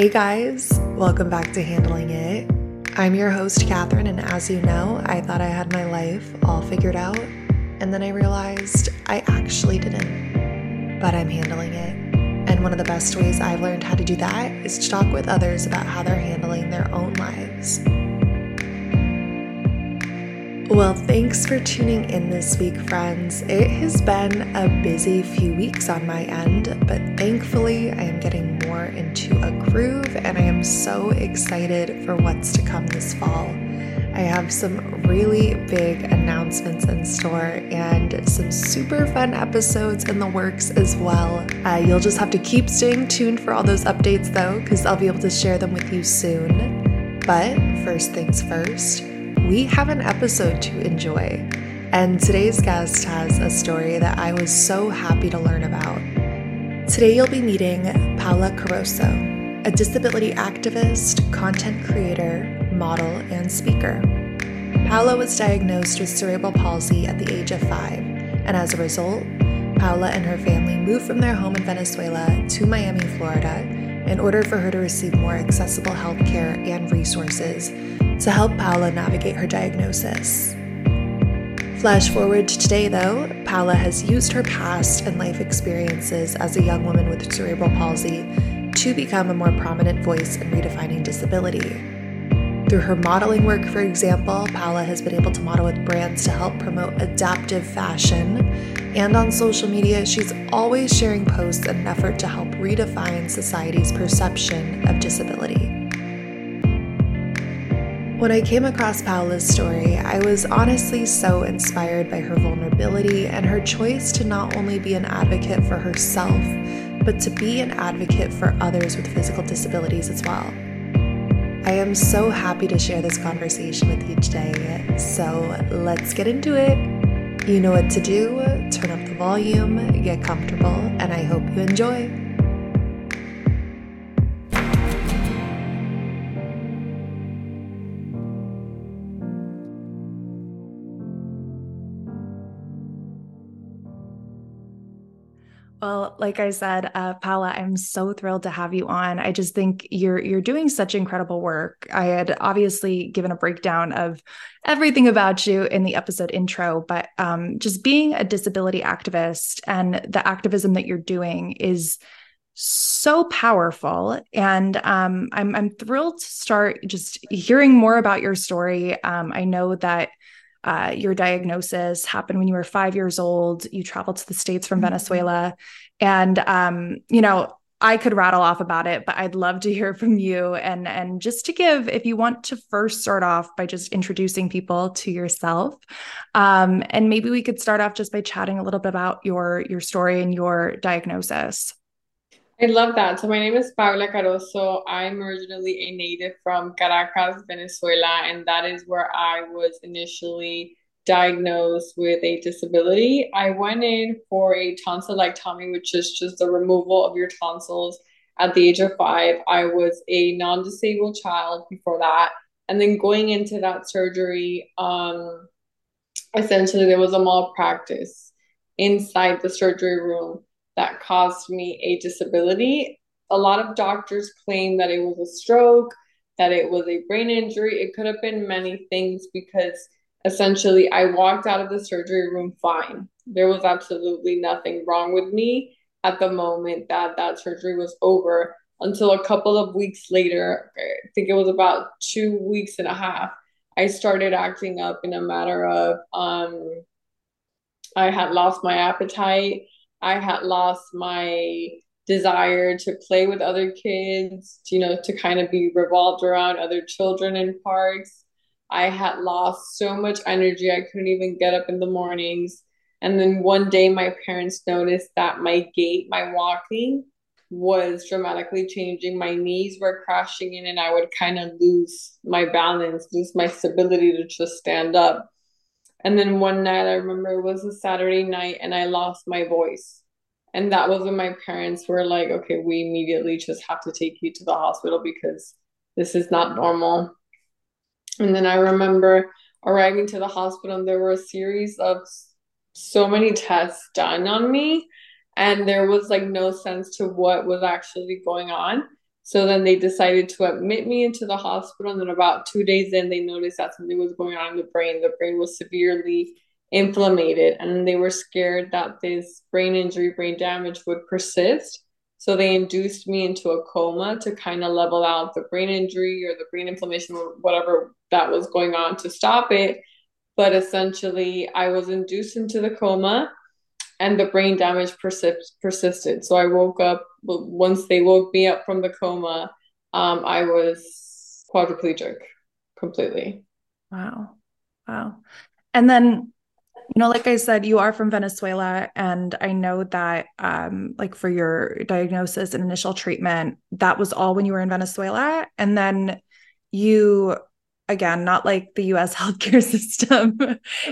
Hey guys, welcome back to Handling It. I'm your host, Catherine, and as you know, I thought I had my life all figured out, and then I realized I actually didn't. But I'm handling it. And one of the best ways I've learned how to do that is to talk with others about how they're handling their own lives. Well, thanks for tuning in this week, friends. It has been a busy few weeks on my end, but thankfully, I am getting more into a groove and I am so excited for what's to come this fall. I have some really big announcements in store and some super fun episodes in the works as well. Uh, you'll just have to keep staying tuned for all those updates though, because I'll be able to share them with you soon. But first things first, we have an episode to enjoy. And today's guest has a story that I was so happy to learn about. Today, you'll be meeting Paula Carozzo, a disability activist, content creator, model, and speaker. Paula was diagnosed with cerebral palsy at the age of five, and as a result, Paula and her family moved from their home in Venezuela to Miami, Florida, in order for her to receive more accessible health care and resources to help Paula navigate her diagnosis. Flash forward to today, though, Paula has used her past and life experiences as a young woman with cerebral palsy to become a more prominent voice in redefining disability. Through her modeling work, for example, Paula has been able to model with brands to help promote adaptive fashion. And on social media, she's always sharing posts in an effort to help redefine society's perception of disability. When I came across Paula's story, I was honestly so inspired by her vulnerability and her choice to not only be an advocate for herself, but to be an advocate for others with physical disabilities as well. I am so happy to share this conversation with you today, so let's get into it. You know what to do, turn up the volume, get comfortable, and I hope you enjoy. Well, like I said, uh, Paula, I'm so thrilled to have you on. I just think you're you're doing such incredible work. I had obviously given a breakdown of everything about you in the episode intro, but um, just being a disability activist and the activism that you're doing is so powerful. And um, I'm I'm thrilled to start just hearing more about your story. Um, I know that uh, your diagnosis happened when you were five years old. You traveled to the States from mm-hmm. Venezuela. And, um, you know, I could rattle off about it, but I'd love to hear from you. And, and just to give, if you want to first start off by just introducing people to yourself. Um, and maybe we could start off just by chatting a little bit about your, your story and your diagnosis. I love that. So my name is Paula Carozzo. I'm originally a native from Caracas, Venezuela, and that is where I was initially diagnosed with a disability. I went in for a tonsillectomy, which is just the removal of your tonsils at the age of five. I was a non-disabled child before that. And then going into that surgery, um, essentially there was a malpractice inside the surgery room that caused me a disability. A lot of doctors claim that it was a stroke, that it was a brain injury. It could have been many things because essentially I walked out of the surgery room fine. There was absolutely nothing wrong with me at the moment that that surgery was over until a couple of weeks later. I think it was about two weeks and a half. I started acting up in a matter of um, I had lost my appetite. I had lost my desire to play with other kids, you know, to kind of be revolved around other children in parks. I had lost so much energy, I couldn't even get up in the mornings. And then one day, my parents noticed that my gait, my walking, was dramatically changing. My knees were crashing in, and I would kind of lose my balance, lose my stability to just stand up. And then one night, I remember it was a Saturday night, and I lost my voice. And that was when my parents were like, okay, we immediately just have to take you to the hospital because this is not normal. And then I remember arriving to the hospital, and there were a series of so many tests done on me, and there was like no sense to what was actually going on. So then they decided to admit me into the hospital. And then about two days in, they noticed that something was going on in the brain. The brain was severely inflamed, and they were scared that this brain injury, brain damage would persist. So they induced me into a coma to kind of level out the brain injury or the brain inflammation or whatever that was going on to stop it. But essentially, I was induced into the coma and the brain damage persist- persisted. So I woke up once they woke me up from the coma. Um, I was quadriplegic completely. Wow, wow. And then, you know, like I said, you are from Venezuela, and I know that, um, like for your diagnosis and initial treatment, that was all when you were in Venezuela, and then you again, not like the US healthcare system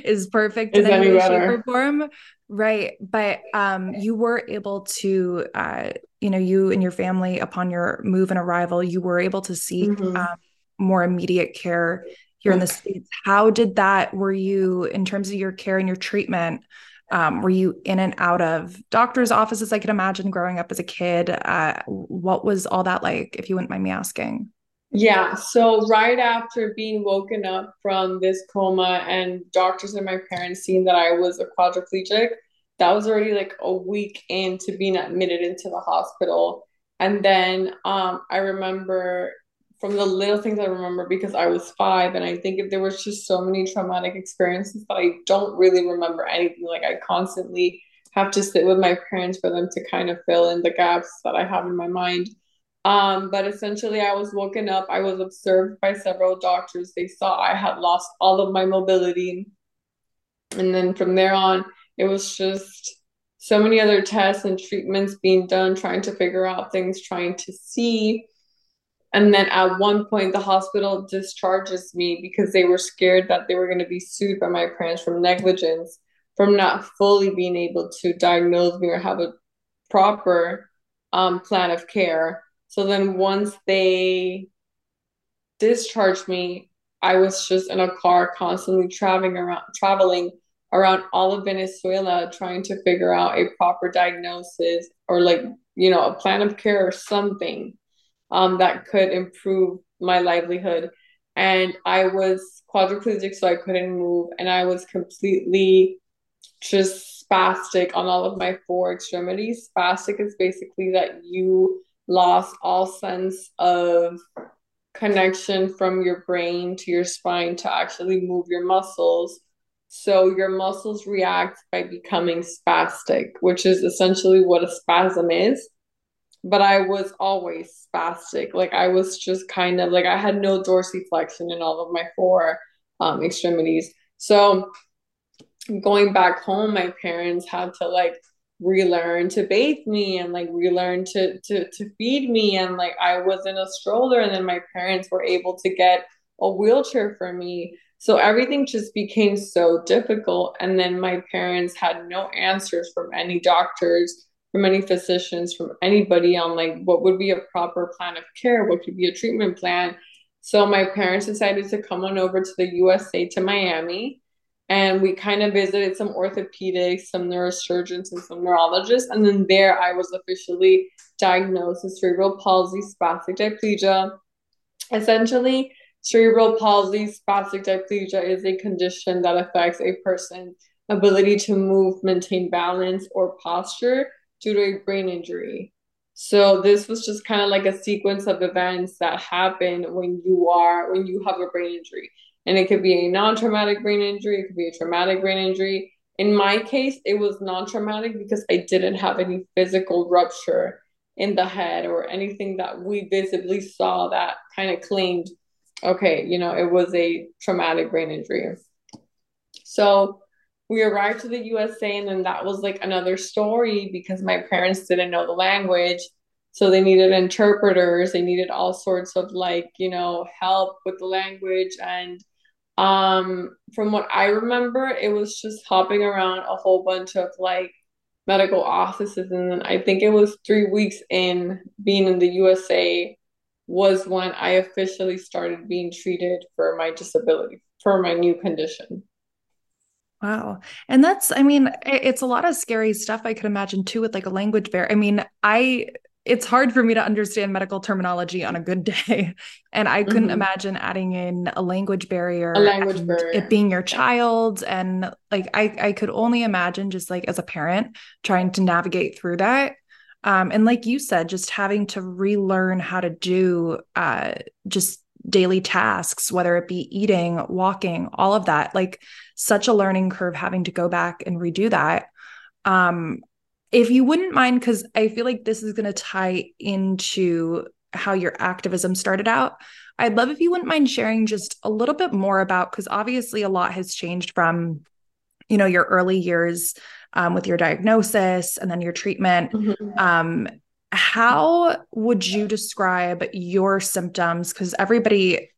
is perfect is in any way, shape, or form. Right. But um, you were able to, uh, you know, you and your family, upon your move and arrival, you were able to seek mm-hmm. um, more immediate care here in the States. How did that, were you, in terms of your care and your treatment, um, were you in and out of doctor's offices? I could imagine growing up as a kid. Uh, what was all that like, if you wouldn't mind me asking? Yeah, so right after being woken up from this coma and doctors and my parents seeing that I was a quadriplegic, that was already like a week into being admitted into the hospital. And then um, I remember from the little things I remember because I was five, and I think if there was just so many traumatic experiences that I don't really remember anything. Like I constantly have to sit with my parents for them to kind of fill in the gaps that I have in my mind. Um, but essentially, I was woken up. I was observed by several doctors. They saw I had lost all of my mobility. And then from there on, it was just so many other tests and treatments being done, trying to figure out things, trying to see. And then at one point, the hospital discharges me because they were scared that they were going to be sued by my parents from negligence, from not fully being able to diagnose me or have a proper um, plan of care. So then once they discharged me, I was just in a car constantly traveling around traveling around all of Venezuela trying to figure out a proper diagnosis or like, you know, a plan of care or something um, that could improve my livelihood. And I was quadriplegic, so I couldn't move, and I was completely just spastic on all of my four extremities. Spastic is basically that you lost all sense of connection from your brain to your spine to actually move your muscles. So your muscles react by becoming spastic, which is essentially what a spasm is. But I was always spastic. Like I was just kind of like I had no dorsiflexion in all of my four um, extremities. So going back home, my parents had to like relearn to bathe me and like relearn to to to feed me. And like I was in a stroller and then my parents were able to get a wheelchair for me. So everything just became so difficult. And then my parents had no answers from any doctors from any physicians from anybody on like what would be a proper plan of care what could be a treatment plan. So my parents decided to come on over to the USA to Miami and we kind of visited some orthopedics, some neurosurgeons, and some neurologists. And then there, I was officially diagnosed with cerebral palsy, spastic diplegia. Essentially, cerebral palsy, spastic diplegia is a condition that affects a person's ability to move, maintain balance, or posture due to a brain injury. So this was just kind of like a sequence of events that happen when you are when you have a brain injury. And it could be a non traumatic brain injury, it could be a traumatic brain injury. In my case, it was non traumatic because I didn't have any physical rupture in the head or anything that we visibly saw that kind of claimed, okay, you know, it was a traumatic brain injury. So we arrived to the USA, and then that was like another story because my parents didn't know the language. So they needed interpreters, they needed all sorts of like, you know, help with the language. And um, from what I remember, it was just hopping around a whole bunch of like medical offices. And then I think it was three weeks in being in the USA was when I officially started being treated for my disability, for my new condition. Wow. And that's, I mean, it's a lot of scary stuff I could imagine too with like a language barrier. I mean, I it's hard for me to understand medical terminology on a good day. And I couldn't mm-hmm. imagine adding in a language barrier, a language barrier. it being your child. And like, I, I could only imagine just like as a parent trying to navigate through that. Um, and like you said, just having to relearn how to do uh, just daily tasks, whether it be eating, walking, all of that, like such a learning curve having to go back and redo that. Um, if you wouldn't mind, because I feel like this is going to tie into how your activism started out, I'd love if you wouldn't mind sharing just a little bit more about, because obviously a lot has changed from, you know, your early years um, with your diagnosis and then your treatment. Mm-hmm. Um, how would you describe your symptoms? Because everybody,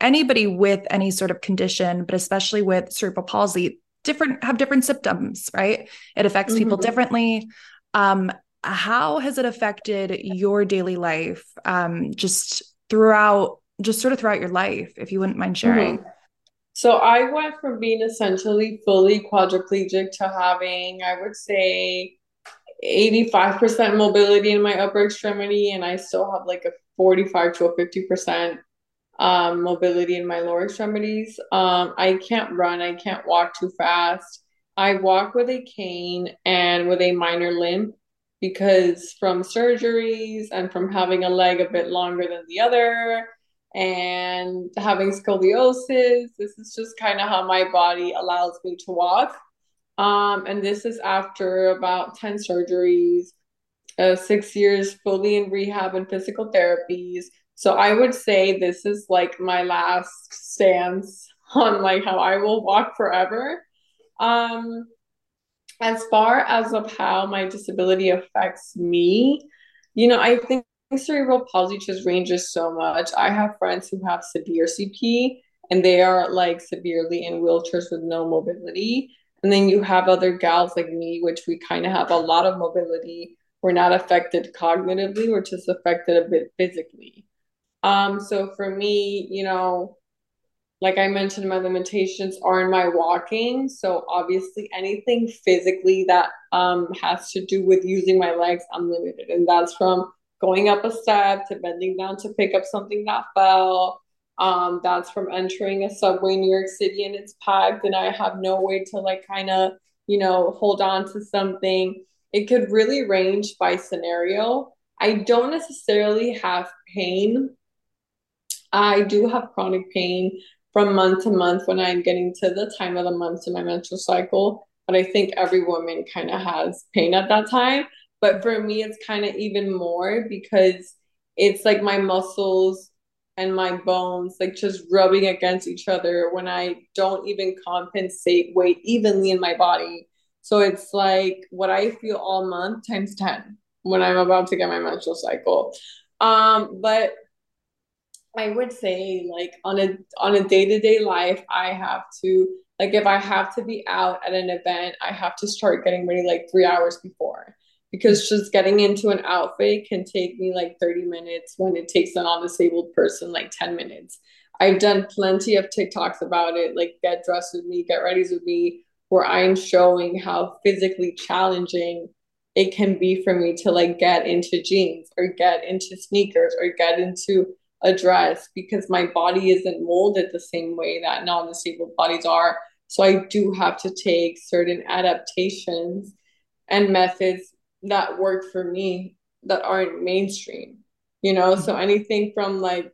anybody with any sort of condition, but especially with cerebral palsy, different have different symptoms, right? It affects mm-hmm. people differently. Um, how has it affected your daily life um, just throughout just sort of throughout your life if you wouldn't mind sharing mm-hmm. so i went from being essentially fully quadriplegic to having i would say 85% mobility in my upper extremity and i still have like a 45 to a 50% um, mobility in my lower extremities. Um, I can't run, I can't walk too fast. I walk with a cane and with a minor limp because from surgeries and from having a leg a bit longer than the other and having scoliosis, this is just kind of how my body allows me to walk. Um, and this is after about 10 surgeries, uh, six years fully in rehab and physical therapies, so I would say this is like my last stance on like how I will walk forever. Um, as far as of how my disability affects me, you know, I think cerebral palsy just ranges so much. I have friends who have severe CP and they are like severely in wheelchairs with no mobility. And then you have other gals like me, which we kind of have a lot of mobility. We're not affected cognitively, we're just affected a bit physically. Um, so for me, you know, like I mentioned, my limitations are in my walking. So obviously, anything physically that um, has to do with using my legs, I'm limited. And that's from going up a step to bending down to pick up something that fell. Um, that's from entering a subway in New York City and it's packed, and I have no way to like kind of, you know, hold on to something. It could really range by scenario. I don't necessarily have pain I do have chronic pain from month to month when I'm getting to the time of the month in my menstrual cycle. But I think every woman kind of has pain at that time. But for me, it's kind of even more because it's like my muscles and my bones like just rubbing against each other when I don't even compensate weight evenly in my body. So it's like what I feel all month times 10 when I'm about to get my menstrual cycle. Um, but I would say like on a on a day-to-day life, I have to like if I have to be out at an event, I have to start getting ready like three hours before because just getting into an outfit can take me like 30 minutes when it takes a non-disabled person like 10 minutes. I've done plenty of TikToks about it, like get dressed with me, get ready with me, where I'm showing how physically challenging it can be for me to like get into jeans or get into sneakers or get into address because my body isn't molded the same way that non-disabled bodies are. So I do have to take certain adaptations and methods that work for me that aren't mainstream. You know, so anything from like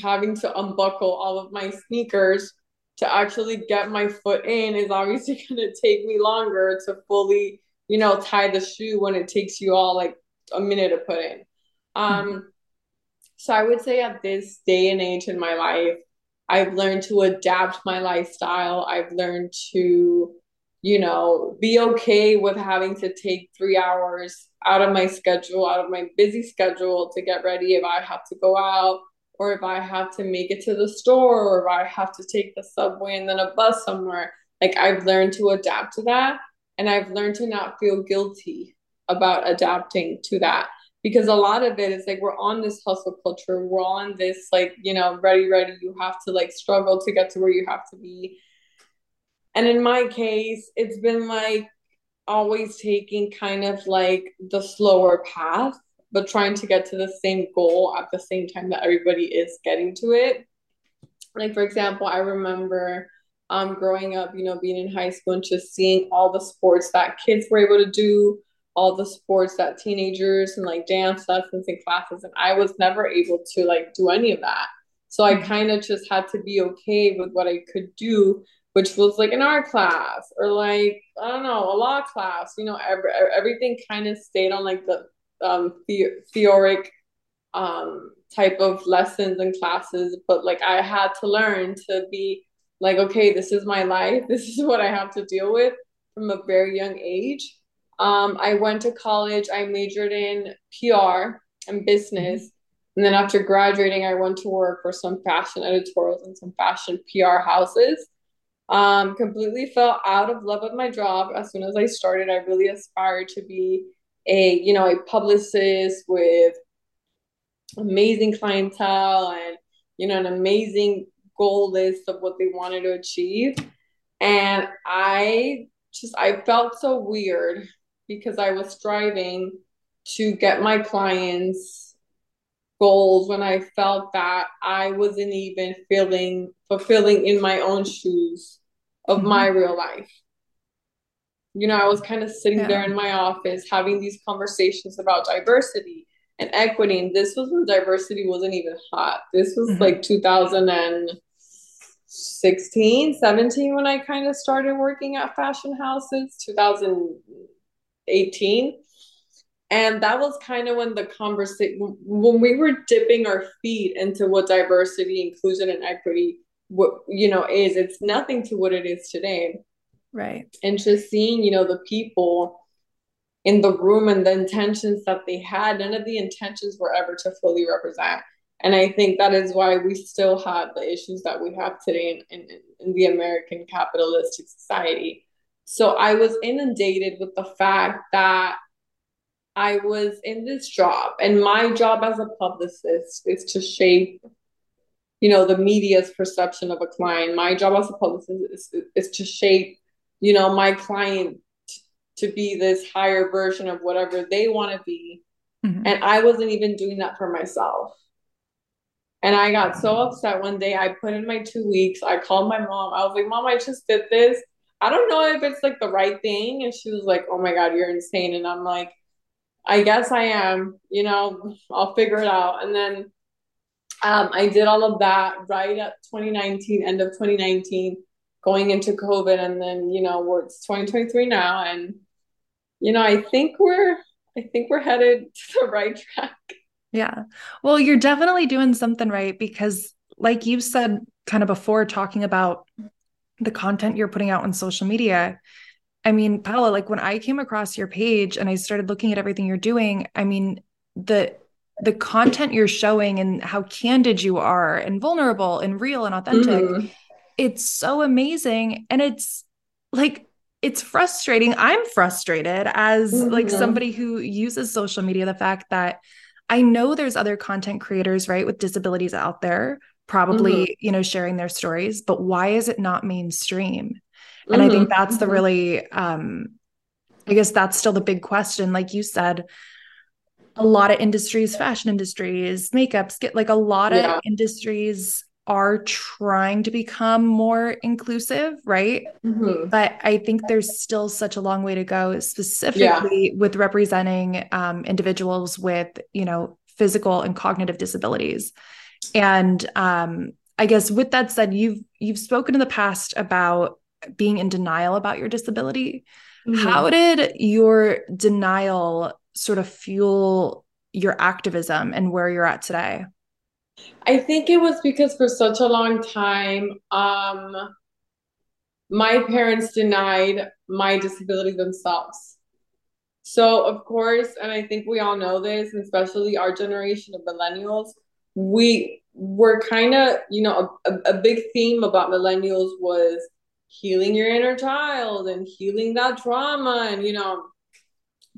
having to unbuckle all of my sneakers to actually get my foot in is obviously going to take me longer to fully, you know, tie the shoe when it takes you all like a minute to put in. Um, mm-hmm. So I would say at this day and age in my life, I've learned to adapt my lifestyle. I've learned to, you know, be okay with having to take three hours out of my schedule, out of my busy schedule to get ready if I have to go out or if I have to make it to the store or if I have to take the subway and then a bus somewhere. Like I've learned to adapt to that and I've learned to not feel guilty about adapting to that because a lot of it is like we're on this hustle culture. We're on this like you know ready ready. You have to like struggle to get to where you have to be. And in my case it's been like always taking kind of like the slower path but trying to get to the same goal at the same time that everybody is getting to it. Like, for example, I remember um, growing up, you know, being in high school and just seeing all the sports that kids were able to do, all the sports that teenagers and like dance lessons and classes. And I was never able to like do any of that. So I mm-hmm. kind of just had to be okay with what I could do, which was like an art class or like, I don't know, a law class, you know, every, everything kind of stayed on like the um, the- theoric um, type of lessons and classes. But like I had to learn to be like, okay, this is my life. This is what I have to deal with from a very young age. Um, I went to college. I majored in PR and business. And then after graduating, I went to work for some fashion editorials and some fashion PR houses. Um, completely fell out of love with my job as soon as I started. I really aspired to be a, you know, a publicist with amazing clientele and, you know, an amazing goal list of what they wanted to achieve. And I just, I felt so weird because I was striving to get my clients goals when I felt that I wasn't even feeling fulfilling in my own shoes of mm-hmm. my real life. You know, I was kind of sitting yeah. there in my office having these conversations about diversity and equity. And this was when diversity wasn't even hot. This was mm-hmm. like 2016, 17 when I kind of started working at fashion houses, 2018 and that was kind of when the conversation when we were dipping our feet into what diversity inclusion and equity what you know is it's nothing to what it is today. Right. And just seeing you know the people in the room and the intentions that they had none of the intentions were ever to fully represent. And i think that is why we still have the issues that we have today in, in, in the american capitalistic society so i was inundated with the fact that I was in this job, and my job as a publicist is to shape, you know, the media's perception of a client. My job as a publicist is, is to shape, you know, my client t- to be this higher version of whatever they want to be. Mm-hmm. And I wasn't even doing that for myself. And I got so upset one day. I put in my two weeks. I called my mom. I was like, Mom, I just did this. I don't know if it's like the right thing. And she was like, Oh my God, you're insane. And I'm like, I guess I am, you know, I'll figure it out. And then um, I did all of that right at 2019, end of 2019, going into COVID. And then, you know, it's 2023 now. And, you know, I think we're, I think we're headed to the right track. Yeah. Well, you're definitely doing something right because, like you said kind of before, talking about the content you're putting out on social media, I mean, Paula, like when I came across your page and I started looking at everything you're doing, I mean, the the content you're showing and how candid you are and vulnerable and real and authentic, mm-hmm. it's so amazing. And it's like it's frustrating. I'm frustrated as mm-hmm. like somebody who uses social media, the fact that I know there's other content creators, right, with disabilities out there, probably, mm-hmm. you know, sharing their stories, but why is it not mainstream? And mm-hmm. I think mm-hmm. that's the mm-hmm. really, um, I guess that's still the big question. Like you said, a lot of industries, fashion industries, makeups get like a lot yeah. of industries are trying to become more inclusive, right? Mm-hmm. But I think there's still such a long way to go, specifically yeah. with representing um, individuals with, you know, physical and cognitive disabilities. And um, I guess with that said, you've you've spoken in the past about being in denial about your disability. Mm-hmm. How did your denial sort of fuel your activism and where you're at today? I think it was because for such a long time, um, my parents denied my disability themselves. So, of course, and I think we all know this, especially our generation of millennials, we were kind of, you know, a, a big theme about millennials was healing your inner child and healing that trauma and you know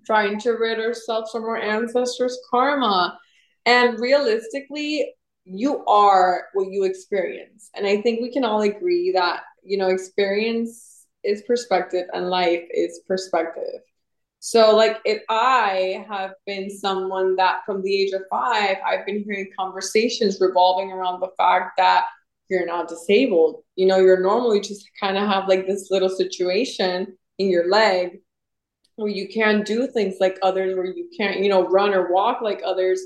trying to rid ourselves from our ancestors karma. And realistically you are what you experience. And i think we can all agree that you know experience is perspective and life is perspective So, like, if I have been someone that from the age of five, I've been hearing conversations revolving around the fact that you're not disabled. You know, you're normally just kind of have like this little situation in your leg where you can't do things like others, where you can't, you know, run or walk like others.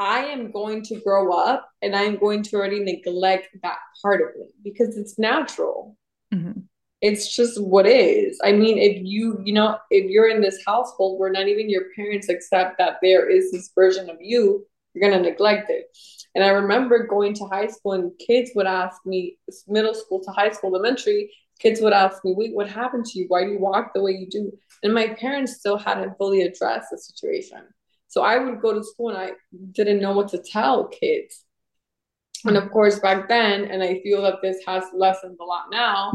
I am going to grow up and I'm going to already neglect that part of me because it's natural. Mm-hmm it's just what is. I mean, if you, you know, if you're in this household where not even your parents accept that there is this version of you, you're going to neglect it. And I remember going to high school and kids would ask me, middle school to high school, elementary, kids would ask me, wait, what happened to you? Why do you walk the way you do? And my parents still hadn't fully addressed the situation. So I would go to school and I didn't know what to tell kids. And of course, back then, and I feel that this has lessened a lot now,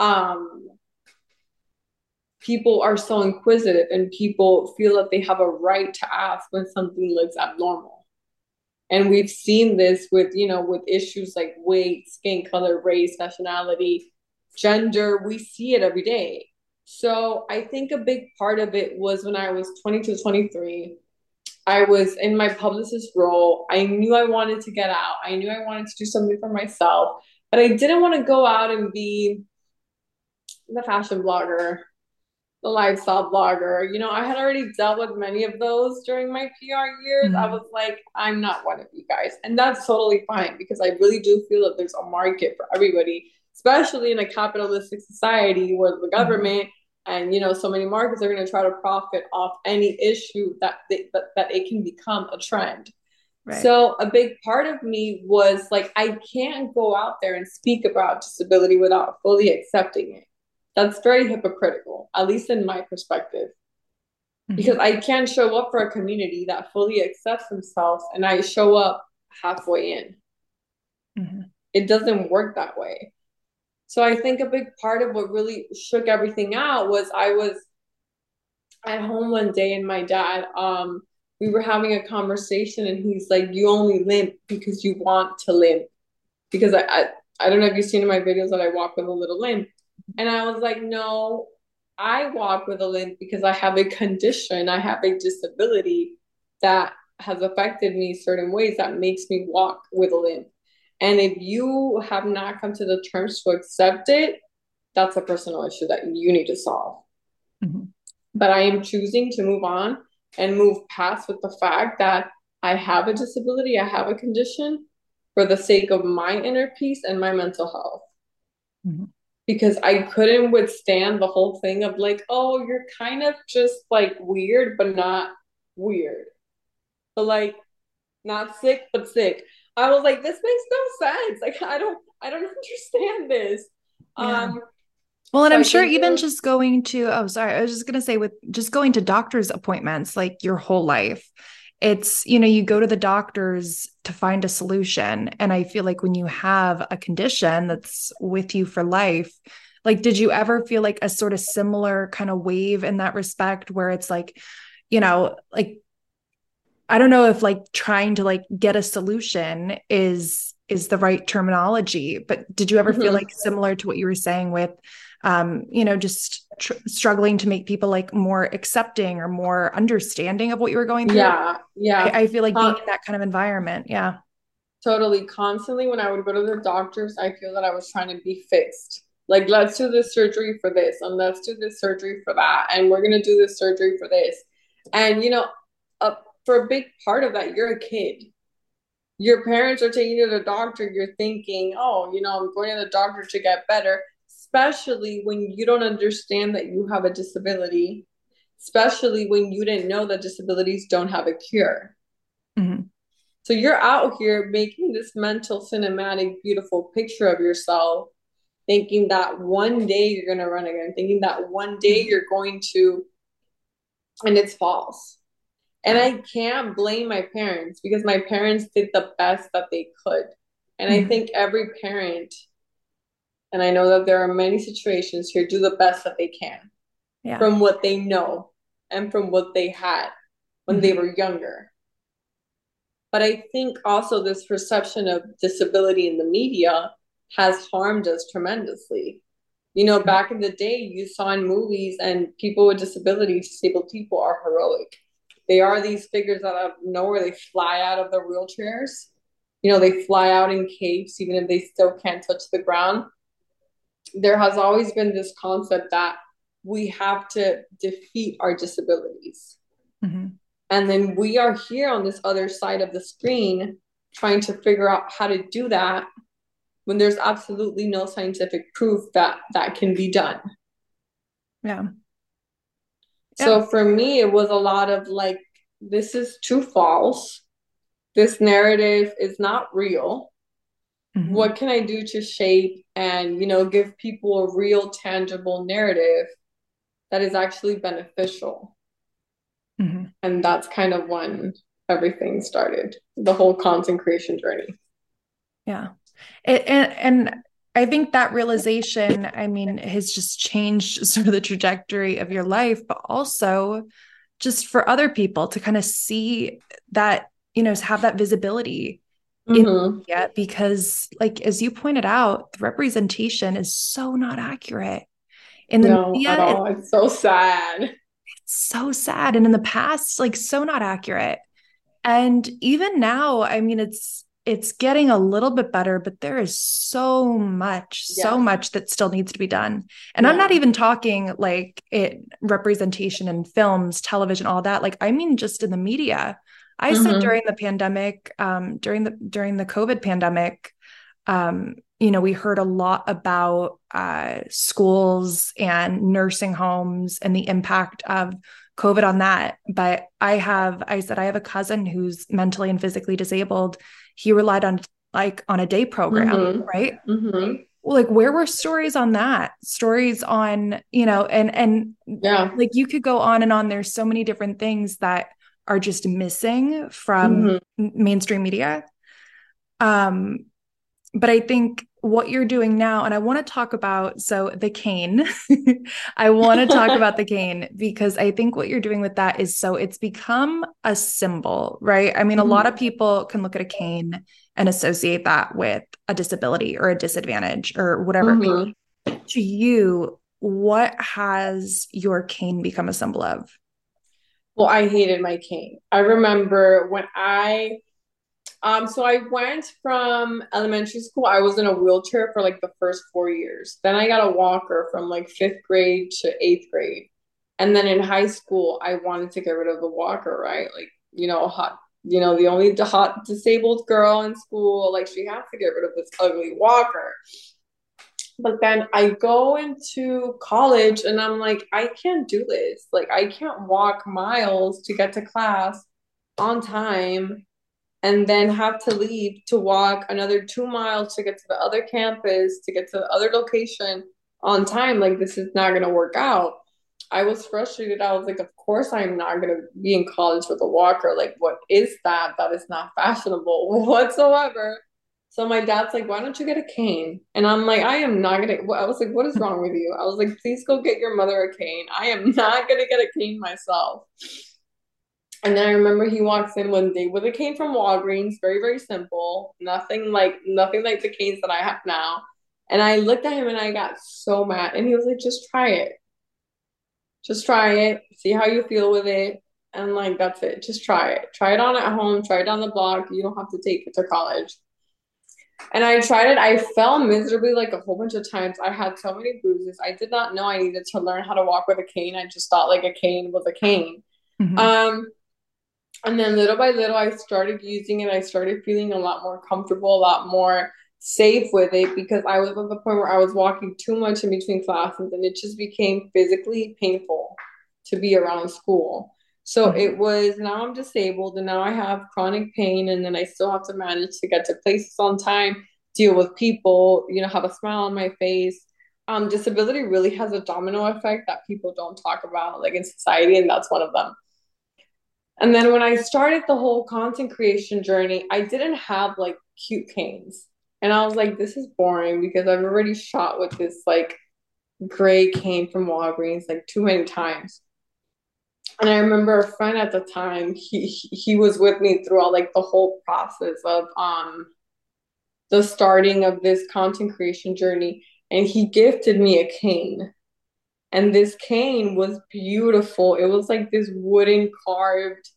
um, people are so inquisitive and people feel that they have a right to ask when something looks abnormal. And we've seen this with, you know, with issues like weight, skin color, race, nationality, gender. We see it every day. So I think a big part of it was when I was 22, 23. I was in my publicist role. I knew I wanted to get out. I knew I wanted to do something for myself, but I didn't want to go out and be the fashion blogger, the lifestyle blogger. You know, I had already dealt with many of those during my PR years. Mm-hmm. I was like, I'm not one of you guys. And that's totally fine because I really do feel that there's a market for everybody, especially in a capitalistic society where the mm-hmm. government mm-hmm. and you know so many markets are going to try to profit off any issue that they, that, that it can become a trend. Right. So a big part of me was like, I can't go out there and speak about disability without fully accepting it that's very hypocritical, at least in my perspective. Mm-hmm. Because I can't show up for a community that fully accepts themselves and I show up halfway in. Mm-hmm. It doesn't work that way. So I think a big part of what really shook everything out was I was at home one day and my dad, um, we were having a conversation and he's like, You only limp because you want to limp. Because I, I, I don't know if you've seen in my videos that I walk with a little limp. And I was like, no, I walk with a limp because I have a condition, I have a disability that has affected me certain ways that makes me walk with a limp. And if you have not come to the terms to accept it, that's a personal issue that you need to solve. Mm-hmm. But I am choosing to move on and move past with the fact that I have a disability, I have a condition for the sake of my inner peace and my mental health. Mm-hmm because I couldn't withstand the whole thing of like, oh, you're kind of just like weird, but not weird. But like not sick, but sick. I was like, this makes no sense. Like I don't I don't understand this. Yeah. Um well, and so I'm sure even was- just going to, oh, sorry, I was just going to say with just going to doctor's appointments like your whole life, it's you know you go to the doctors to find a solution and i feel like when you have a condition that's with you for life like did you ever feel like a sort of similar kind of wave in that respect where it's like you know like i don't know if like trying to like get a solution is is the right terminology but did you ever mm-hmm. feel like similar to what you were saying with um, you know, just tr- struggling to make people like more accepting or more understanding of what you were going through. Yeah. Yeah. I, I feel like being in that kind of environment. Yeah. Totally. Constantly, when I would go to the doctors, I feel that I was trying to be fixed. Like, let's do this surgery for this, and let's do this surgery for that, and we're going to do this surgery for this. And, you know, uh, for a big part of that, you're a kid your parents are taking you to the doctor, you're thinking, oh, you know, I'm going to the doctor to get better especially when you don't understand that you have a disability, especially when you didn't know that disabilities don't have a cure. Mm-hmm. So you're out here making this mental, cinematic, beautiful picture of yourself, thinking that one day you're going to run again, thinking that one day mm-hmm. you're going to, and it's false. And I can't blame my parents because my parents did the best that they could. And mm-hmm. I think every parent and I know that there are many situations here, do the best that they can yeah. from what they know and from what they had when mm-hmm. they were younger. But I think also this perception of disability in the media has harmed us tremendously. You know, back in the day, you saw in movies and people with disabilities, disabled people are heroic. They are these figures out of nowhere. They fly out of their wheelchairs. You know, they fly out in capes, even if they still can't touch the ground. There has always been this concept that we have to defeat our disabilities. Mm-hmm. And then we are here on this other side of the screen trying to figure out how to do that when there's absolutely no scientific proof that that can be done. Yeah. So for me, it was a lot of like, this is too false. This narrative is not real. Mm-hmm. What can I do to shape and, you know, give people a real tangible narrative that is actually beneficial? Mm-hmm. And that's kind of when everything started, the whole content creation journey. Yeah. It, and, and I think that realization, I mean, has just changed sort of the trajectory of your life, but also just for other people to kind of see that, you know, have that visibility mm-hmm. in because like as you pointed out, the representation is so not accurate. In the no, media, at all. it's so sad. It's so sad. And in the past, like so not accurate. And even now, I mean, it's it's getting a little bit better, but there is so much, yeah. so much that still needs to be done. And yeah. I'm not even talking like it representation in films, television, all that. Like I mean just in the media. I mm-hmm. said during the pandemic, um, during the during the COVID pandemic, um, you know, we heard a lot about uh, schools and nursing homes and the impact of COVID on that. But I have, I said, I have a cousin who's mentally and physically disabled. He relied on like on a day program, mm-hmm. right? Mm-hmm. Like, where were stories on that? Stories on, you know, and, and yeah, like you could go on and on. There's so many different things that are just missing from mm-hmm. mainstream media. Um, but I think what you're doing now and i want to talk about so the cane i want to talk about the cane because i think what you're doing with that is so it's become a symbol right i mean mm-hmm. a lot of people can look at a cane and associate that with a disability or a disadvantage or whatever mm-hmm. to you what has your cane become a symbol of well i hated my cane i remember when i um, so I went from elementary school. I was in a wheelchair for like the first four years. Then I got a walker from like fifth grade to eighth grade. And then in high school, I wanted to get rid of the walker, right? Like, you know, hot, you know, the only hot disabled girl in school, like she has to get rid of this ugly walker. But then I go into college and I'm like, I can't do this. Like, I can't walk miles to get to class on time and then have to leave to walk another two miles to get to the other campus, to get to the other location on time. Like, this is not going to work out. I was frustrated. I was like, of course, I'm not going to be in college with a walker. Like, what is that? That is not fashionable whatsoever. So my dad's like, why don't you get a cane? And I'm like, I am not gonna. I was like, what is wrong with you? I was like, please go get your mother a cane. I am not gonna get a cane myself. And then I remember he walks in one day with a cane from Walgreens, very, very simple. Nothing like nothing like the canes that I have now. And I looked at him and I got so mad. And he was like, just try it. Just try it. See how you feel with it. And like that's it. Just try it. Try it on at home. Try it on the block. You don't have to take it to college. And I tried it. I fell miserably like a whole bunch of times. I had so many bruises. I did not know I needed to learn how to walk with a cane. I just thought like a cane was a cane. Mm-hmm. Um, and then little by little, I started using it. I started feeling a lot more comfortable, a lot more safe with it because I was at the point where I was walking too much in between classes and it just became physically painful to be around school. So mm-hmm. it was now I'm disabled and now I have chronic pain and then I still have to manage to get to places on time, deal with people, you know, have a smile on my face. Um, disability really has a domino effect that people don't talk about like in society and that's one of them. And then when I started the whole content creation journey, I didn't have like cute canes. And I was like, this is boring because I've already shot with this like gray cane from Walgreens like too many times. And I remember a friend at the time, he he was with me throughout like the whole process of um the starting of this content creation journey. and he gifted me a cane. And this cane was beautiful. It was like this wooden carved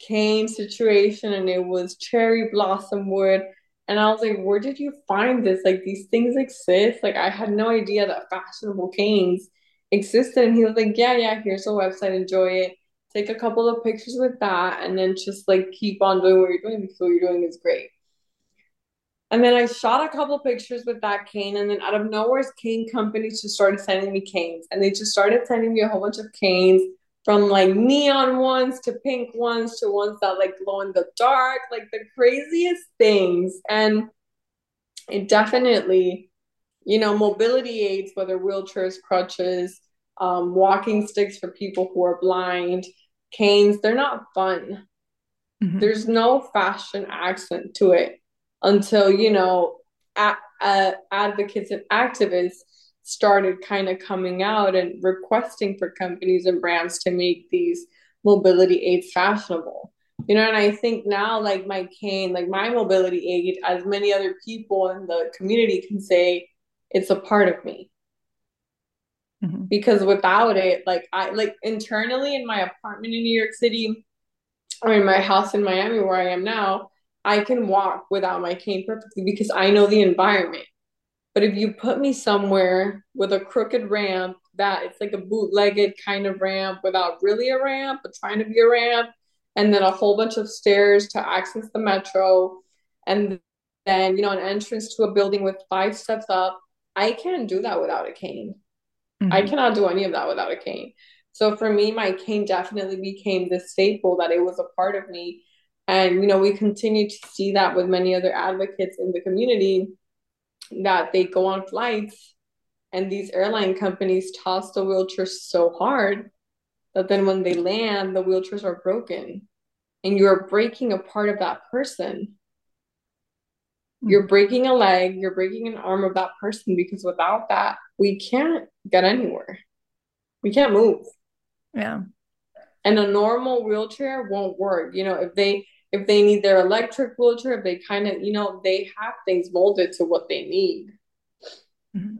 cane situation, and it was cherry blossom wood. And I was like, where did you find this? Like, these things exist. Like, I had no idea that fashionable canes existed. And he was like, yeah, yeah, here's a website, enjoy it. Take a couple of pictures with that, and then just like keep on doing what you're doing because what you're doing is great. And then I shot a couple of pictures with that cane, and then out of nowhere, cane companies just started sending me canes, and they just started sending me a whole bunch of canes from like neon ones to pink ones to ones that like glow in the dark, like the craziest things. And it definitely, you know, mobility aids, whether wheelchairs, crutches, um, walking sticks for people who are blind, canes, they're not fun. Mm-hmm. There's no fashion accent to it until you know a- advocates and activists started kind of coming out and requesting for companies and brands to make these mobility aids fashionable you know and i think now like my cane like my mobility aid as many other people in the community can say it's a part of me mm-hmm. because without it like i like internally in my apartment in new york city or in my house in miami where i am now I can walk without my cane perfectly because I know the environment. But if you put me somewhere with a crooked ramp that it's like a bootlegged kind of ramp without really a ramp, but trying to be a ramp, and then a whole bunch of stairs to access the metro, and then, you know, an entrance to a building with five steps up, I can't do that without a cane. Mm-hmm. I cannot do any of that without a cane. So for me, my cane definitely became the staple that it was a part of me and, you know, we continue to see that with many other advocates in the community that they go on flights and these airline companies toss the wheelchairs so hard that then when they land, the wheelchairs are broken and you're breaking a part of that person. You're breaking a leg, you're breaking an arm of that person because without that, we can't get anywhere. We can't move. Yeah. And a normal wheelchair won't work. You know, if they if they need their electric wheelchair, if they kind of, you know, they have things molded to what they need. Mm-hmm.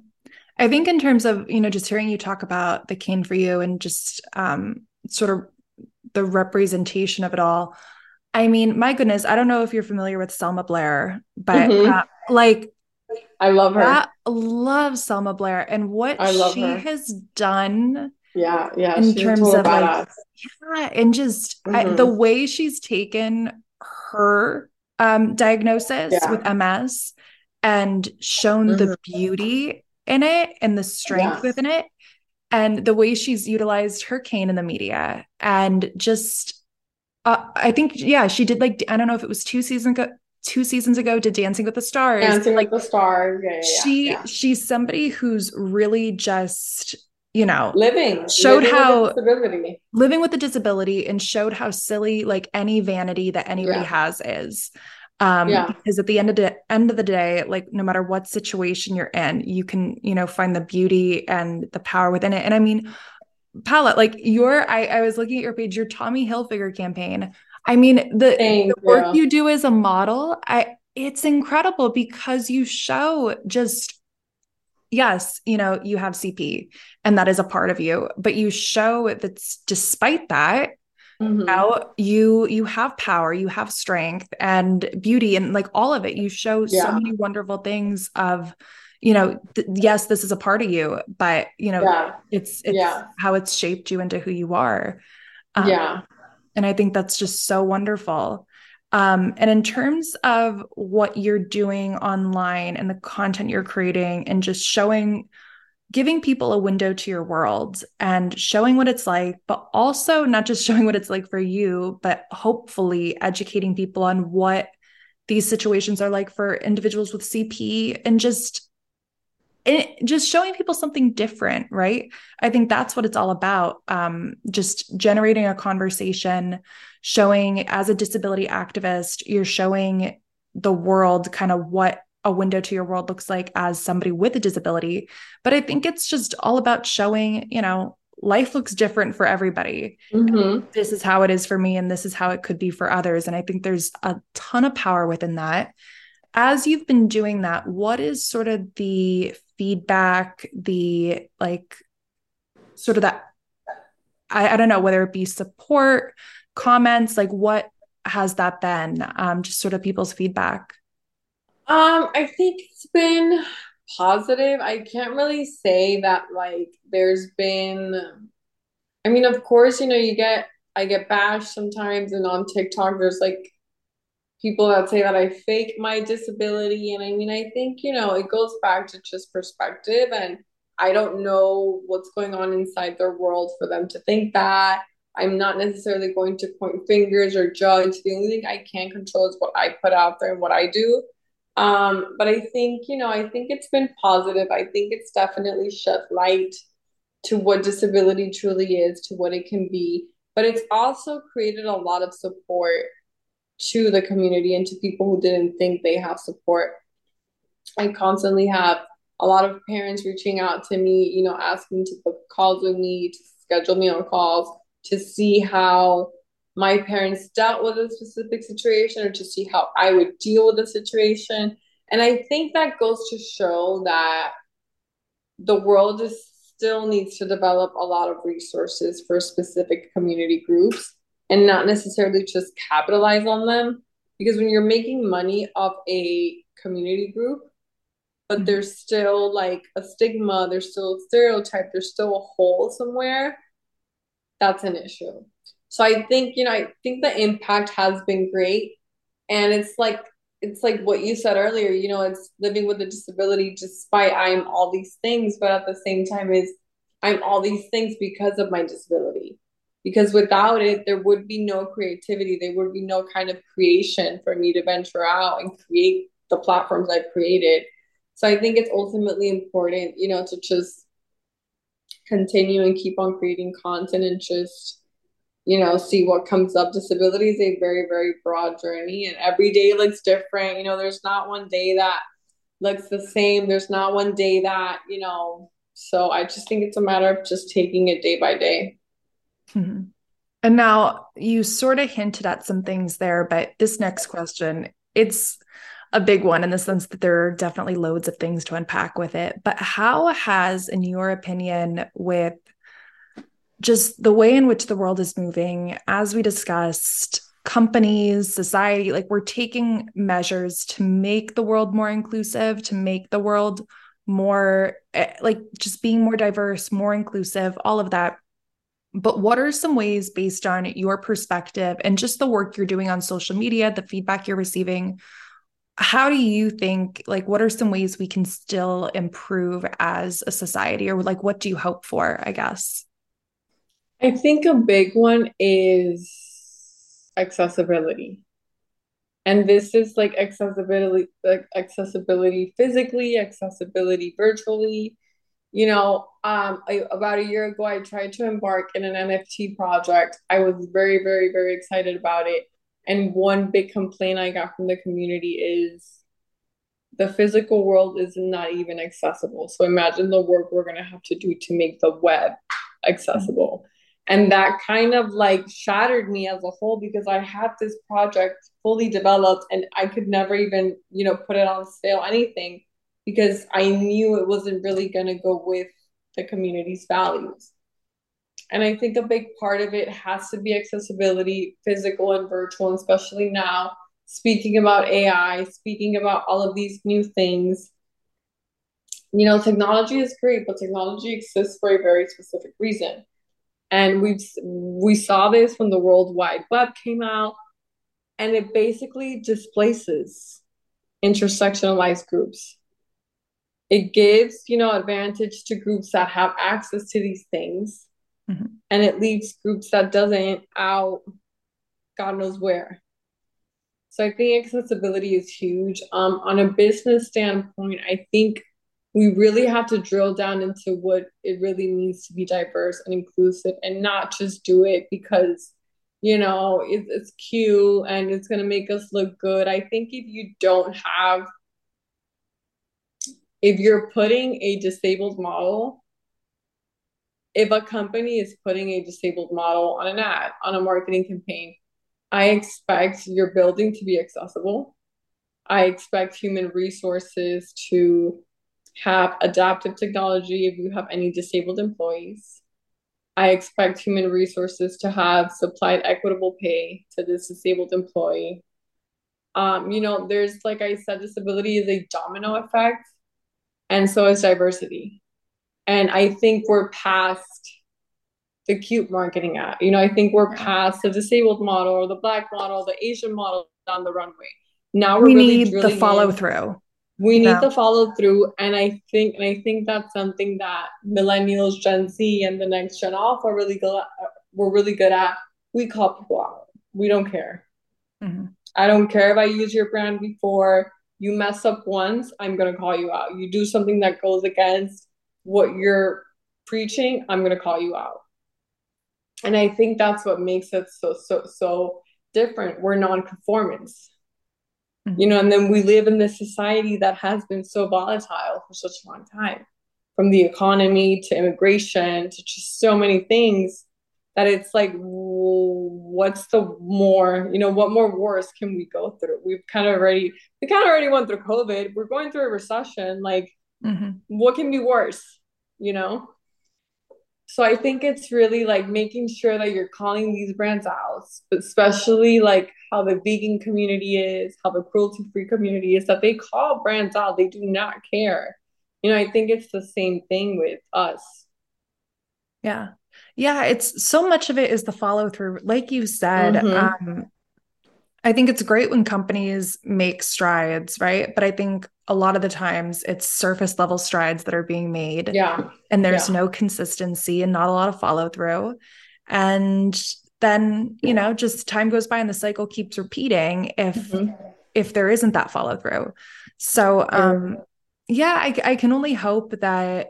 I think in terms of, you know, just hearing you talk about the cane for you and just um, sort of the representation of it all. I mean, my goodness, I don't know if you're familiar with Selma Blair, but mm-hmm. uh, like I love her. I love Selma Blair and what she her. has done yeah yeah in terms of like yeah and just mm-hmm. I, the way she's taken her um diagnosis yeah. with ms and shown mm-hmm. the beauty in it and the strength within it and the way she's utilized her cane in the media and just uh, i think yeah she did like i don't know if it was two seasons ago two seasons ago did dancing with the stars. Dancing like with the stars. Yeah, yeah, she yeah. she's somebody who's really just you know living. showed living how with disability. living with a disability and showed how silly like any vanity that anybody has is. Um yeah. because at the end of the end of the day like no matter what situation you're in you can you know find the beauty and the power within it. And i mean Paula, like your I, I was looking at your page your tommy hilfiger campaign i mean the, the work you. you do as a model i it's incredible because you show just yes, you know, you have CP and that is a part of you, but you show that despite that, mm-hmm. you, you you have power, you have strength and beauty and like all of it. You show yeah. so many wonderful things of you know th- yes this is a part of you but you know yeah. it's it's yeah. how it's shaped you into who you are um, yeah and i think that's just so wonderful. Um, and in terms of what you're doing online and the content you're creating and just showing, giving people a window to your world and showing what it's like, but also not just showing what it's like for you, but hopefully educating people on what these situations are like for individuals with CP and just it, just showing people something different, right? I think that's what it's all about. Um, just generating a conversation, showing as a disability activist, you're showing the world kind of what a window to your world looks like as somebody with a disability. But I think it's just all about showing, you know, life looks different for everybody. Mm-hmm. This is how it is for me, and this is how it could be for others. And I think there's a ton of power within that. As you've been doing that, what is sort of the feedback, the like sort of that I, I don't know whether it be support, comments, like what has that been? Um, just sort of people's feedback. Um, I think it's been positive. I can't really say that like there's been I mean, of course, you know, you get I get bashed sometimes and on TikTok there's like people that say that I fake my disability and I mean, I think, you know, it goes back to just perspective and I don't know what's going on inside their world for them to think that. I'm not necessarily going to point fingers or judge. The only thing I can control is what I put out there and what I do. Um, but I think, you know, I think it's been positive. I think it's definitely shed light to what disability truly is, to what it can be. But it's also created a lot of support to the community and to people who didn't think they have support. I constantly have a lot of parents reaching out to me, you know, asking to book calls with me, to schedule me on calls, to see how my parents dealt with a specific situation or to see how I would deal with the situation. And I think that goes to show that the world is still needs to develop a lot of resources for specific community groups and not necessarily just capitalize on them. Because when you're making money off a community group, but mm-hmm. there's still like a stigma, there's still a stereotype, there's still a hole somewhere, that's an issue. So I think, you know, I think the impact has been great. And it's like, it's like what you said earlier, you know, it's living with a disability despite I'm all these things, but at the same time is I'm all these things because of my disability. Because without it, there would be no creativity. There would be no kind of creation for me to venture out and create the platforms I've created. So I think it's ultimately important, you know, to just continue and keep on creating content and just you know, see what comes up. Disability is a very, very broad journey, and every day looks different. You know, there's not one day that looks the same. There's not one day that, you know, so I just think it's a matter of just taking it day by day. Mm-hmm. And now you sort of hinted at some things there, but this next question, it's a big one in the sense that there are definitely loads of things to unpack with it. But how has, in your opinion, with just the way in which the world is moving, as we discussed, companies, society, like we're taking measures to make the world more inclusive, to make the world more eh, like just being more diverse, more inclusive, all of that. But what are some ways, based on your perspective and just the work you're doing on social media, the feedback you're receiving, how do you think, like, what are some ways we can still improve as a society, or like, what do you hope for, I guess? I think a big one is accessibility. And this is like accessibility, like accessibility physically, accessibility virtually. You know, um, I, about a year ago, I tried to embark in an NFT project. I was very, very, very excited about it. And one big complaint I got from the community is the physical world is not even accessible. So imagine the work we're going to have to do to make the web accessible and that kind of like shattered me as a whole because i had this project fully developed and i could never even you know put it on sale anything because i knew it wasn't really going to go with the community's values. And i think a big part of it has to be accessibility physical and virtual especially now speaking about ai speaking about all of these new things. You know technology is great but technology exists for a very specific reason. And we've we saw this when the World Wide Web came out, and it basically displaces intersectionalized groups. It gives, you know, advantage to groups that have access to these things, mm-hmm. and it leaves groups that doesn't out God knows where. So I think accessibility is huge. Um, on a business standpoint, I think we really have to drill down into what it really means to be diverse and inclusive and not just do it because you know it, it's cute and it's going to make us look good i think if you don't have if you're putting a disabled model if a company is putting a disabled model on an ad on a marketing campaign i expect your building to be accessible i expect human resources to have adaptive technology if you have any disabled employees. I expect human resources to have supplied equitable pay to this disabled employee. Um, you know, there's like I said, disability is a domino effect, and so is diversity. And I think we're past the cute marketing at. You know, I think we're past the disabled model or the black model, the Asian model on the runway. Now we really need the follow through. We need yeah. the follow through, and I think, and I think that's something that millennials, Gen Z, and the next Gen Off are really good. We're really good at. We call people out. We don't care. Mm-hmm. I don't care if I use your brand before. You mess up once, I'm gonna call you out. You do something that goes against what you're preaching, I'm gonna call you out. And I think that's what makes it so so so different. We're non-conformance. Mm-hmm. You know, and then we live in this society that has been so volatile for such a long time. From the economy to immigration to just so many things that it's like what's the more you know what more wars can we go through we've kind of already we kind of already went through covid we're going through a recession like mm-hmm. what can be worse you know so I think it's really like making sure that you're calling these brands out, especially like how the vegan community is, how the cruelty free community is, that they call brands out. They do not care. You know, I think it's the same thing with us. Yeah. Yeah. It's so much of it is the follow through. Like you said, mm-hmm. um, I think it's great when companies make strides, right? But I think a lot of the times it's surface level strides that are being made. Yeah. And there's yeah. no consistency and not a lot of follow through. And then, you know, just time goes by and the cycle keeps repeating if mm-hmm. if there isn't that follow through. So um yeah, I, I can only hope that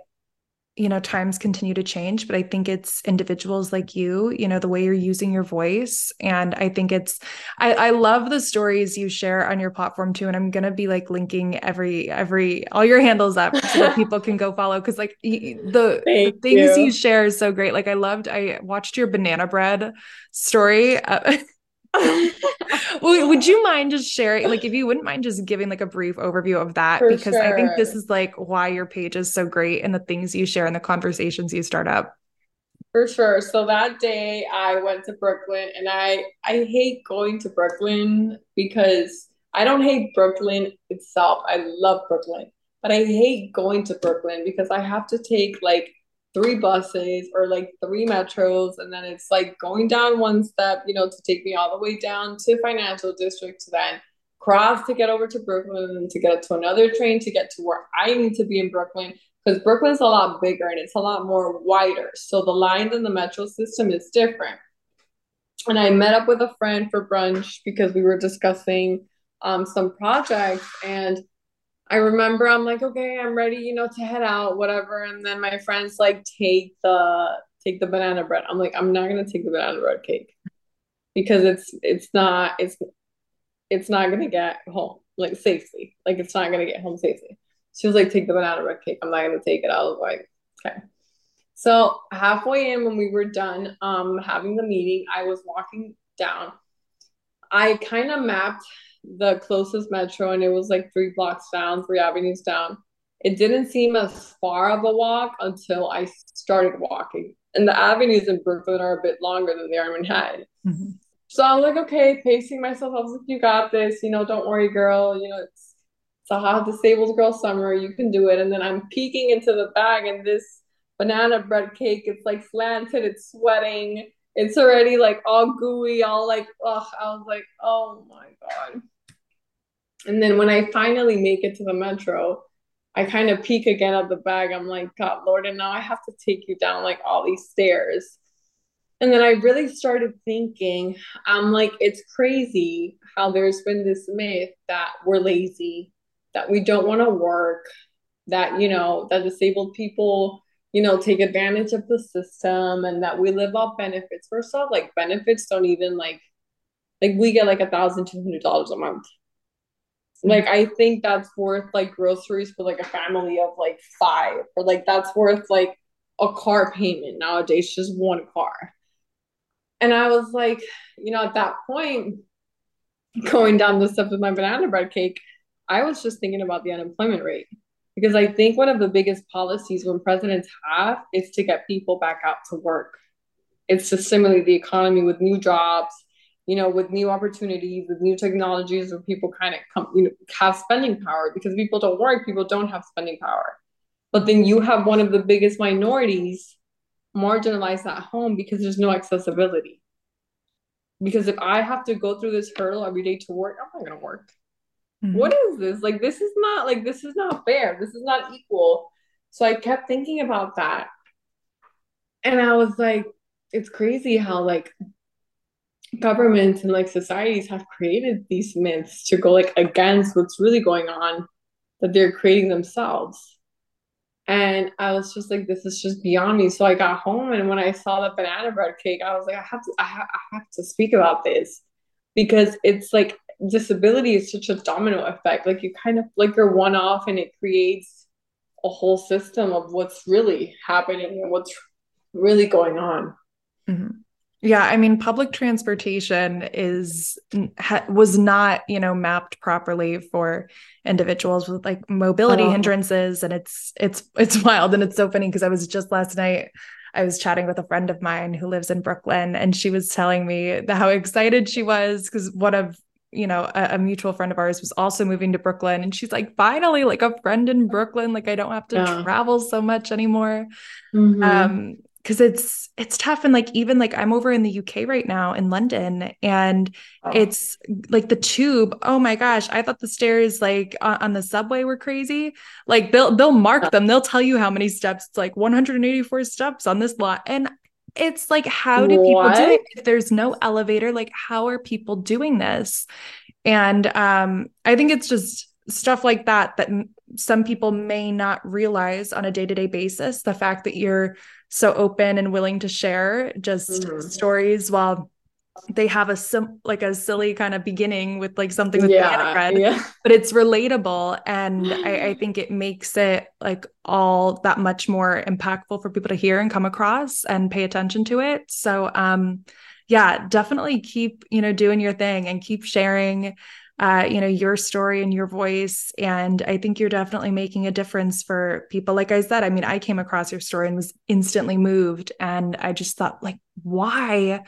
you know times continue to change but i think it's individuals like you you know the way you're using your voice and i think it's i i love the stories you share on your platform too and i'm gonna be like linking every every all your handles up so that people can go follow because like the, the things you. you. share is so great like i loved i watched your banana bread story uh, would you mind just sharing like if you wouldn't mind just giving like a brief overview of that? For because sure. i think this is like why your page is so great and the things you share and the conversations you start up. For sure. So that day i went to brooklyn and i i hate going to brooklyn because i don't hate brooklyn itself. I love brooklyn but i hate going to brooklyn because i have to take like three buses or like three metros and then it's like going down one step you know to take me all the way down to financial district to then cross to get over to brooklyn and to get to another train to get to where i need to be in brooklyn because brooklyn's a lot bigger and it's a lot more wider. So the lines in the metro system is different. And i met up with a friend for brunch because we were discussing um, some projects and I remember I'm like, okay, I'm ready, you know, to head out, whatever. And then my friends like take the take the banana bread. I'm like, I'm not gonna take the banana bread cake because it's it's not it's it's not gonna get home like safely. Like it's not gonna get home safely. She was like, take the banana bread cake. I'm not gonna take it. I was like, okay. So halfway in when we were done um having the meeting, I was walking down. I kind of mapped the closest metro and it was like three blocks down, three avenues down. It didn't seem as far of a walk until I started walking. And the avenues in Brooklyn are a bit longer than they are in Manhattan. Mm-hmm. So I was like, okay, pacing myself. I was like, you got this. You know, don't worry, girl. You know, it's it's a hot disabled girl summer. You can do it. And then I'm peeking into the bag, and this banana bread cake, it's like slanted, it's sweating it's already like all gooey, all like, ugh. I was like, oh my God. And then when I finally make it to the metro, I kind of peek again at the bag. I'm like, God, Lord, and now I have to take you down like all these stairs. And then I really started thinking, I'm like, it's crazy how there's been this myth that we're lazy, that we don't want to work, that, you know, that disabled people you know, take advantage of the system and that we live off benefits. First off, like benefits don't even like like we get like a thousand two hundred dollars a month. Like I think that's worth like groceries for like a family of like five, or like that's worth like a car payment nowadays, just one car. And I was like, you know, at that point, going down the steps with my banana bread cake, I was just thinking about the unemployment rate because I think one of the biggest policies when presidents have is to get people back out to work. It's to stimulate the economy with new jobs, you know, with new opportunities, with new technologies where people kind of come, you know, have spending power because people don't work, people don't have spending power. But then you have one of the biggest minorities marginalized at home because there's no accessibility. Because if I have to go through this hurdle every day to work, I'm not gonna work. Mm-hmm. What is this? Like this is not like this is not fair. This is not equal. So I kept thinking about that. And I was like, it's crazy how like governments and like societies have created these myths to go like against what's really going on that they're creating themselves. And I was just like, this is just beyond me. So I got home and when I saw the banana bread cake, I was like, I have to, I, ha- I have to speak about this because it's like disability is such a domino effect. Like you kind of like you're one off and it creates a whole system of what's really happening and what's really going on. Mm-hmm. Yeah, I mean, public transportation is ha, was not you know mapped properly for individuals with like mobility oh. hindrances, and it's it's it's wild and it's so funny because I was just last night. I was chatting with a friend of mine who lives in Brooklyn, and she was telling me how excited she was because one of you know a, a, mutual friend of ours was also moving to Brooklyn, and she's like, finally, like a friend in Brooklyn, like I don't have to yeah. travel so much anymore. Mm-hmm. Um, because it's it's tough and like even like i'm over in the uk right now in london and oh. it's like the tube oh my gosh i thought the stairs like on, on the subway were crazy like they'll they'll mark them they'll tell you how many steps it's like 184 steps on this lot and it's like how do people what? do it if there's no elevator like how are people doing this and um i think it's just stuff like that that some people may not realize on a day-to-day basis the fact that you're so open and willing to share just mm-hmm. stories while they have a sim like a silly kind of beginning with like something with yeah, bread, yeah. but it's relatable and I, I, think it makes it like all that much more impactful for people to hear and come across and pay attention to it so um yeah definitely keep you know doing your thing and keep sharing uh, you know, your story and your voice. And I think you're definitely making a difference for people. Like I said, I mean, I came across your story and was instantly moved. And I just thought, like, why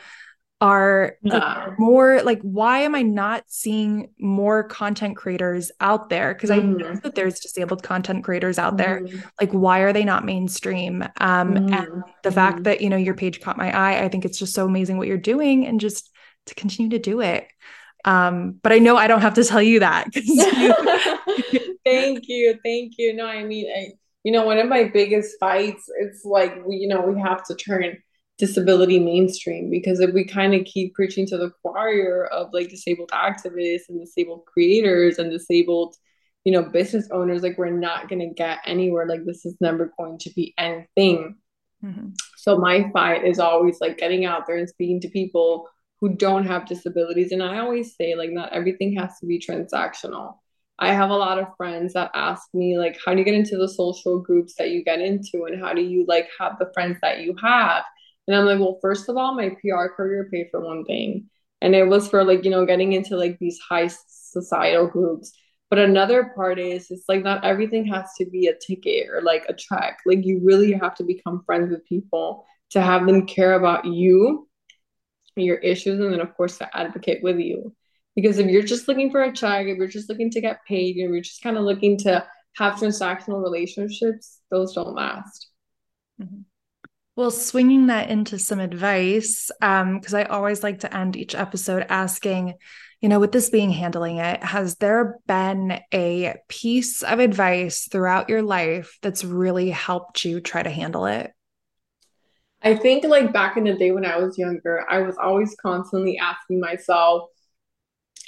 are like, more like why am i not seeing more content creators out there because mm-hmm. i know mm. that there's disabled content creators out there mm-hmm. like why are they not mainstream um mm-hmm. and the fact mm-hmm. that you know your page caught my eye i think it's just so amazing what you're doing and just to continue to do it um, but I know I don't have to tell you that. You... thank you. Thank you. No, I mean, I, you know, one of my biggest fights, it's like, we, you know, we have to turn disability mainstream because if we kind of keep preaching to the choir of like disabled activists and disabled creators and disabled, you know, business owners, like we're not going to get anywhere. Like this is never going to be anything. Mm-hmm. So my fight is always like getting out there and speaking to people who don't have disabilities. And I always say, like, not everything has to be transactional. I have a lot of friends that ask me, like, how do you get into the social groups that you get into? And how do you, like, have the friends that you have? And I'm like, well, first of all, my PR career paid for one thing. And it was for, like, you know, getting into, like, these high societal groups. But another part is, it's like, not everything has to be a ticket or, like, a trek. Like, you really have to become friends with people to have them care about you your issues and then of course to advocate with you because if you're just looking for a check if you're just looking to get paid if you're just kind of looking to have transactional relationships those don't last mm-hmm. Well swinging that into some advice because um, i always like to end each episode asking you know with this being handling it has there been a piece of advice throughout your life that's really helped you try to handle it I think like back in the day when I was younger, I was always constantly asking myself,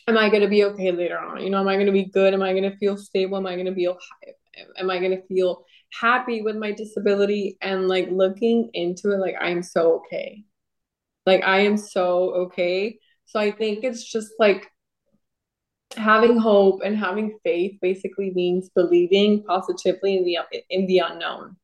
am I going to be okay later on? You know, am I going to be good? Am I going to feel stable? Am I going to be okay? Am I going to feel happy with my disability? And like looking into it, like I'm so okay. Like I am so okay. So I think it's just like having hope and having faith basically means believing positively in the in the unknown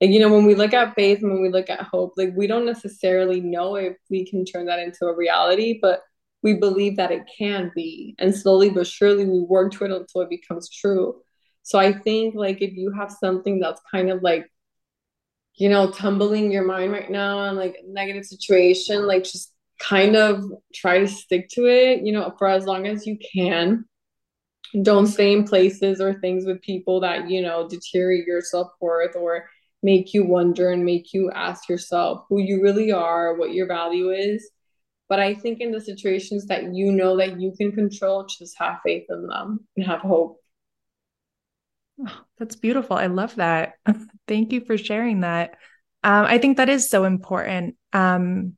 like you know when we look at faith and when we look at hope like we don't necessarily know if we can turn that into a reality but we believe that it can be and slowly but surely we work toward it until it becomes true So I think like if you have something that's kind of like, you know, tumbling your mind right now and like negative situation, like just kind of try to stick to it, you know, for as long as you can. Don't stay in places or things with people that, you know, deteriorate your self worth or make you wonder and make you ask yourself who you really are, what your value is. But I think in the situations that you know that you can control, just have faith in them and have hope. Oh, that's beautiful. I love that. Thank you for sharing that. Um, I think that is so important. Um,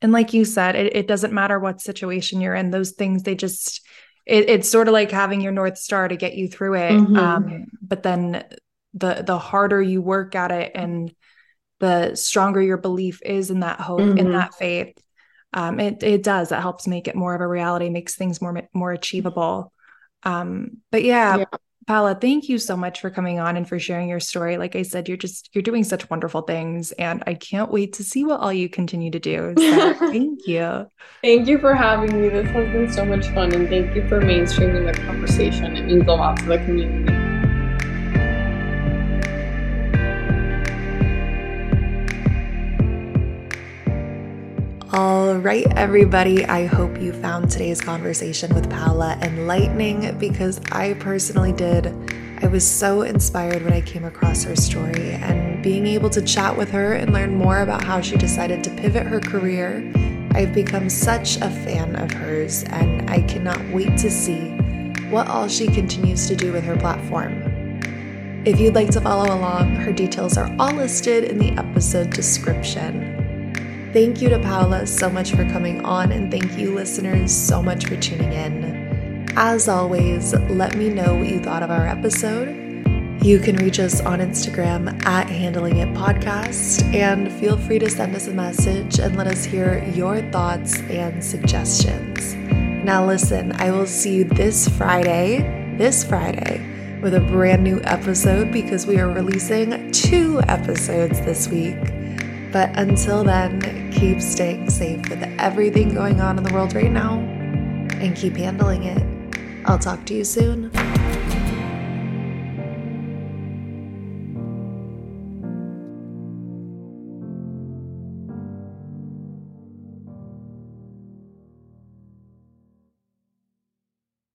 and like you said, it, it, doesn't matter what situation you're in; those things they just it, it's sort of like having your north star to get you through it. Mm-hmm. Um, but then the the harder you work at it, and the stronger your belief is in that hope, mm-hmm. in that faith, um, it it does. It helps make it more of a reality, makes things more more achievable. Um, but yeah, yeah, Paula, thank you so much for coming on and for sharing your story. Like I said, you're just you're doing such wonderful things, and I can't wait to see what all you continue to do. So thank you. Thank you for having me. This has been so much fun, and thank you for mainstreaming the conversation. It means a lot to the community. All right, everybody. I hope you found today's conversation with Paula enlightening because I personally did. I was so inspired when I came across her story, and being able to chat with her and learn more about how she decided to pivot her career. I've become such a fan of hers, and I cannot wait to see what all she continues to do with her platform. If you'd like to follow along, her details are all listed in the episode description. Thank you to Paula so much for coming on, and thank you, listeners, so much for tuning in. As always, let me know what you thought of our episode. You can reach us on Instagram at Handling It Podcast, and feel free to send us a message and let us hear your thoughts and suggestions. Now, listen, I will see you this Friday, this Friday, with a brand new episode because we are releasing two episodes this week. But until then, keep staying safe with everything going on in the world right now and keep handling it. I'll talk to you soon.